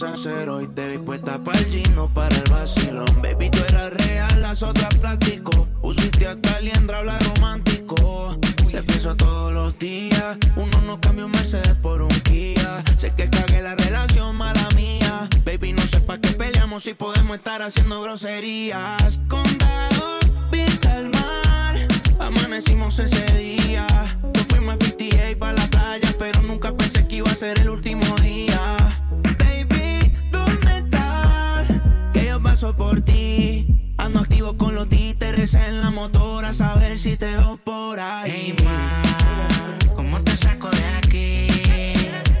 hacer hoy? Te vi puesta para el gino, para el vacilón. Baby, tú eras real, las otras plástico. Usiste hasta liendra, habla romántico. Te pienso todos los días. Uno no cambia un Mercedes por un Kia. Sé que cagué la relación, mala mía. Baby, no sé pa' qué peleamos si podemos estar haciendo groserías. Condado, vista el mar. Amanecimos ese día. Nos fuimos a 58 para la playa, pero nunca pensé que iba a ser el si te veo por ahí. Hey, ma, ¿cómo te saco de aquí?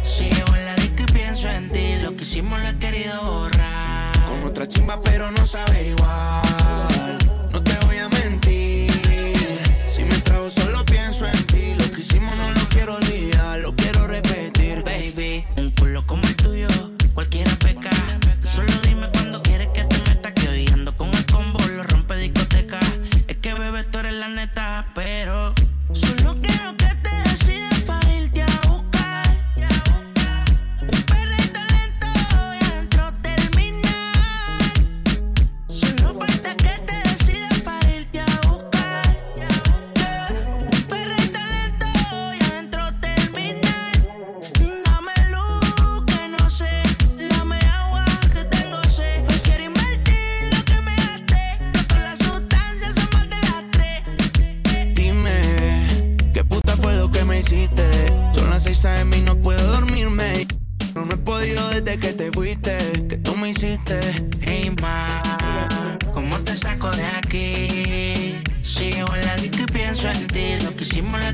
Si llevo en la disco y pienso en ti, lo que hicimos lo he querido borrar. Con otra chimba, pero no sabe igual. No te voy a mentir. Si me trago, solo pienso en ti. Lo que hicimos no lo quiero olvidar,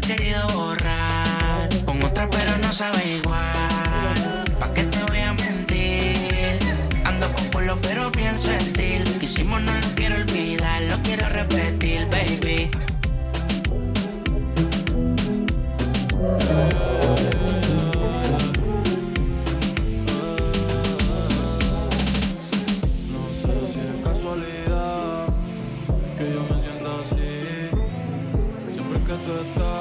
querido borrar. Con otra pero no sabe igual. ¿Pa' qué te voy a mentir? Ando con pueblo pero pienso en ti. Lo que hicimos no lo quiero olvidar, lo quiero repetir, baby. No sé si es casualidad que yo me siento así. Siempre que tú estás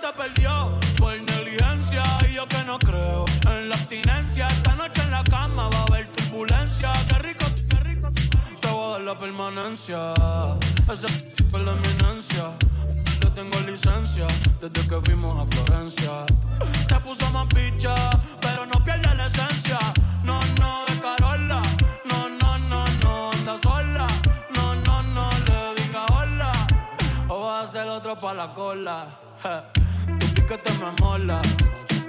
te perdió por negligencia y yo que no creo en la abstinencia. Esta noche en la cama va a haber turbulencia. Qué rico, qué rico. Te voy a dar la permanencia. Ese con la eminencia. Yo tengo licencia desde que fuimos a Florencia. Se puso más picha, pero no pierde la esencia. No, no, de Carola. No, no, no, no, anda sola. No, no, no, le diga hola. O vas a hacer otro pa' la cola. Tu piquete me mola.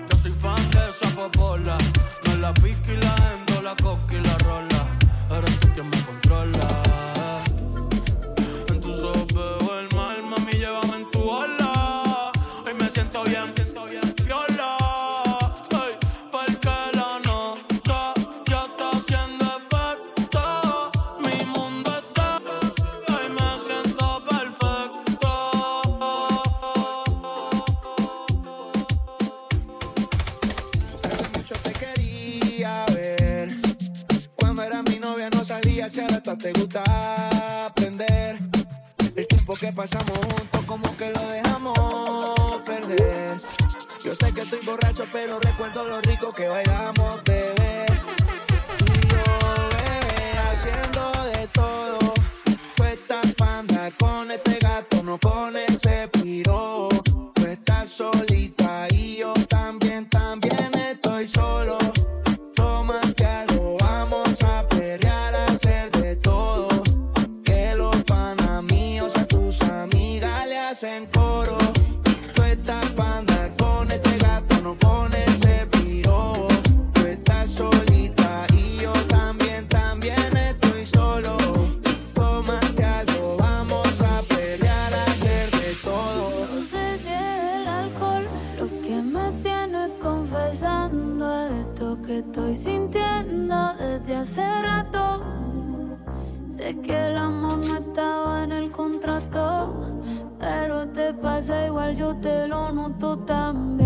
Yo soy fan de esa popola. Me la pica y la endo, la coca y la rola. Eres tú quien me controla. En tus ojos veo el mal, mami, llévame en tu ola. Hoy me siento bien, siento bien, Yo sé que estoy borracho, pero recuerdo lo rico que bailamos, bebé. Tú y yo, bebé, haciendo de todo. hace rato. Sé que el amor no estaba en el contrato, pero te pasa igual, yo te lo noto también.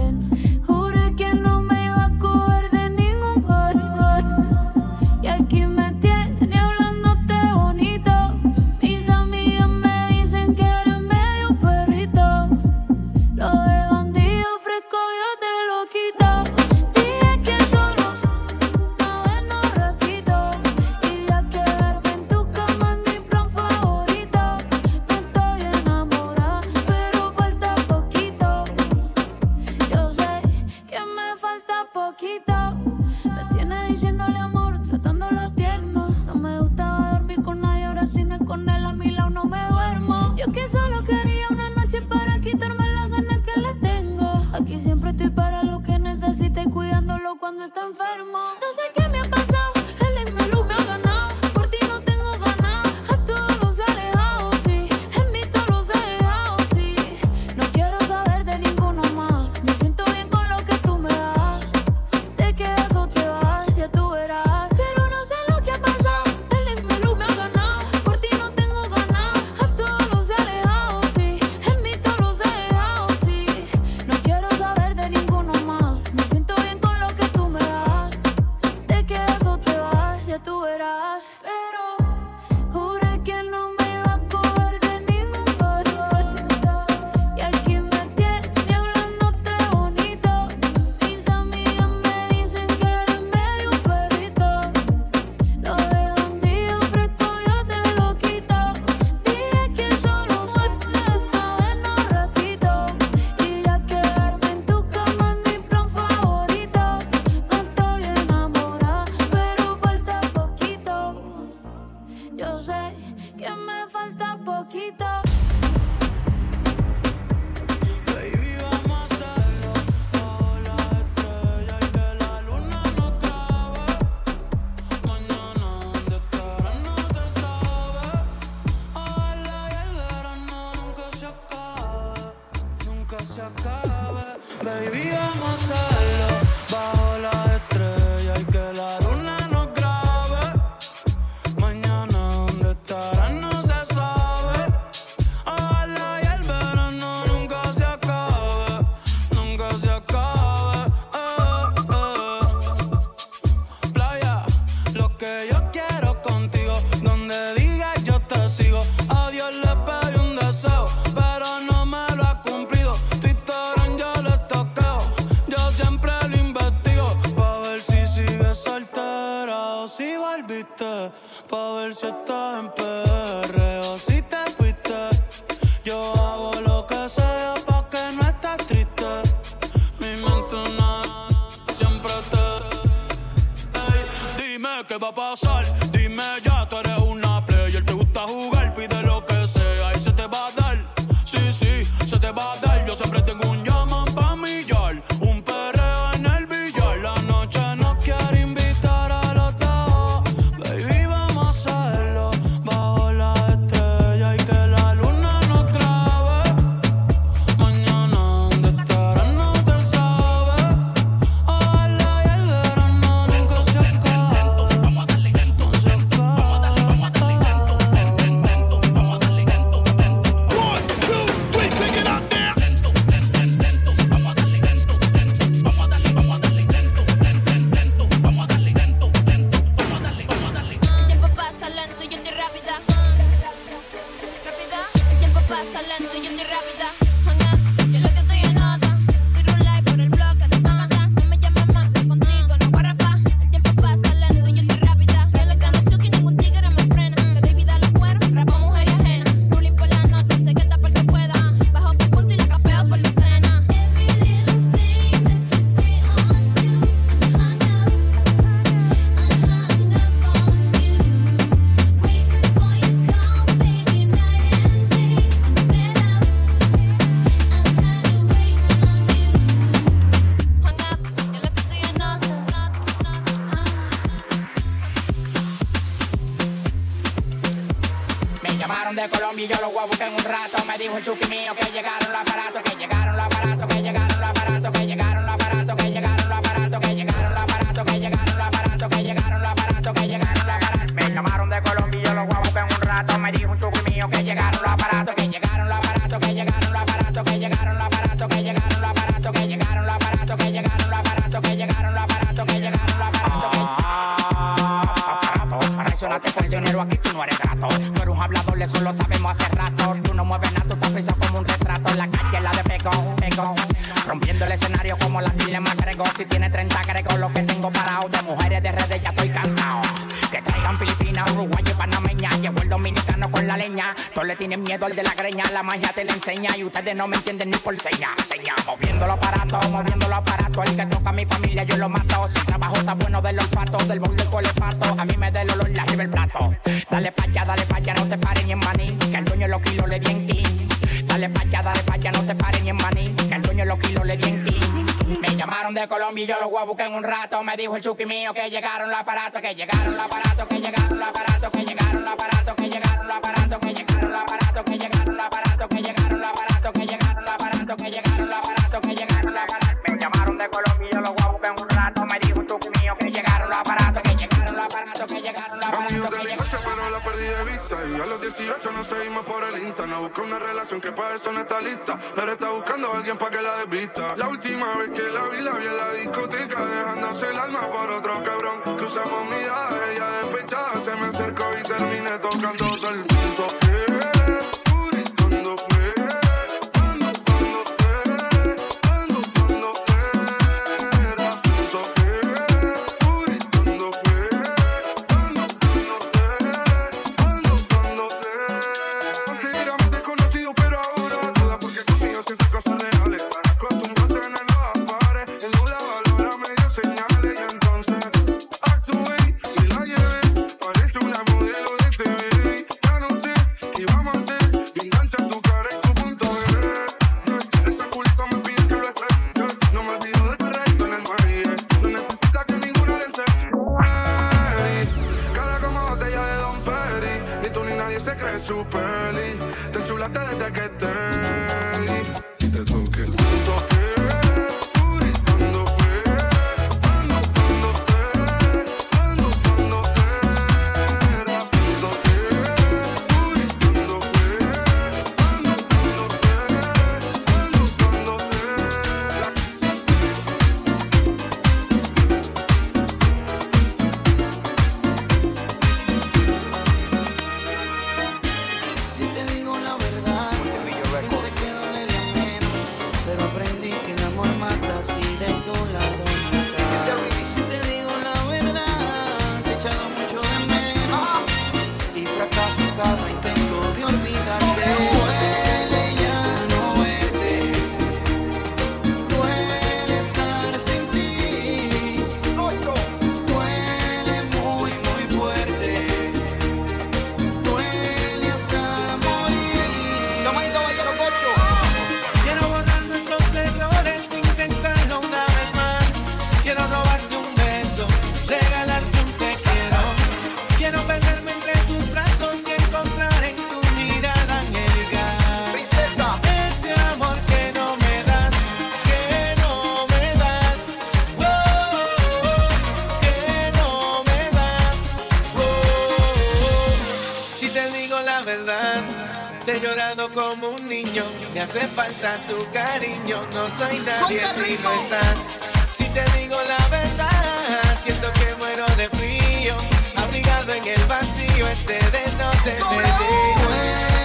poquito poquito. PR, si te fuiste, yo hago lo que sea pa' que no estés triste. Mi mantuna siempre te. Ey, dime qué va a pasar. Lo sabemos hace rato. Tú no mueves nada, tú estás pensado como un retrato. La calle la de pegón, pegón. Rompiendo el escenario como la dilema agrego. Si tiene 30 agrego lo que tengo parado. De mujeres de redes ya estoy cansado. Que traigan Filipinas, Uruguay Panameña. Llegó el dominicano con la leña. Todos le tienen miedo al de la greña. La magia te la enseña y ustedes no me entienden ni por seña. Seña, moviendo los aparatos, moviendo los aparatos. El que toca a mi familia yo lo mato. Si trabajo está bueno del olfato, del bol del colepato. A mí me da el olor la arriba el plato. Dale pa' allá, dale pa' allá, no te pares ni en maní. Que el dueño los kilos le di en ti. Dale pa' allá, dale pa' allá, no te pares ni en maní. Que el dueño los kilos le di en ti. Me llamaron de Colombia y yo los voy a en un rato. Me dijo el chuki mío que llegaron los aparatos, que llegaron los aparatos, que llegaron los aparatos, que llegaron los aparatos, que llegaron los aparatos, que llegaron los aparatos, que llegaron los aparatos, que llegaron los aparatos, que llegaron los aparatos, que llegaron nos seguimos por el Insta. No busca una relación que para eso no está lista. Pero está buscando a alguien para que la desvista. La última vez que la vi, la vi en la discoteca. Dejándose el alma por otro cabrón. Cruzamos miradas, ella despechada. Se me acercó y terminé tocando el como un niño. Me hace falta tu cariño. No soy nadie si no estás. Si te digo la verdad, siento que muero de frío. Abrigado en el vacío, este de no tenerte.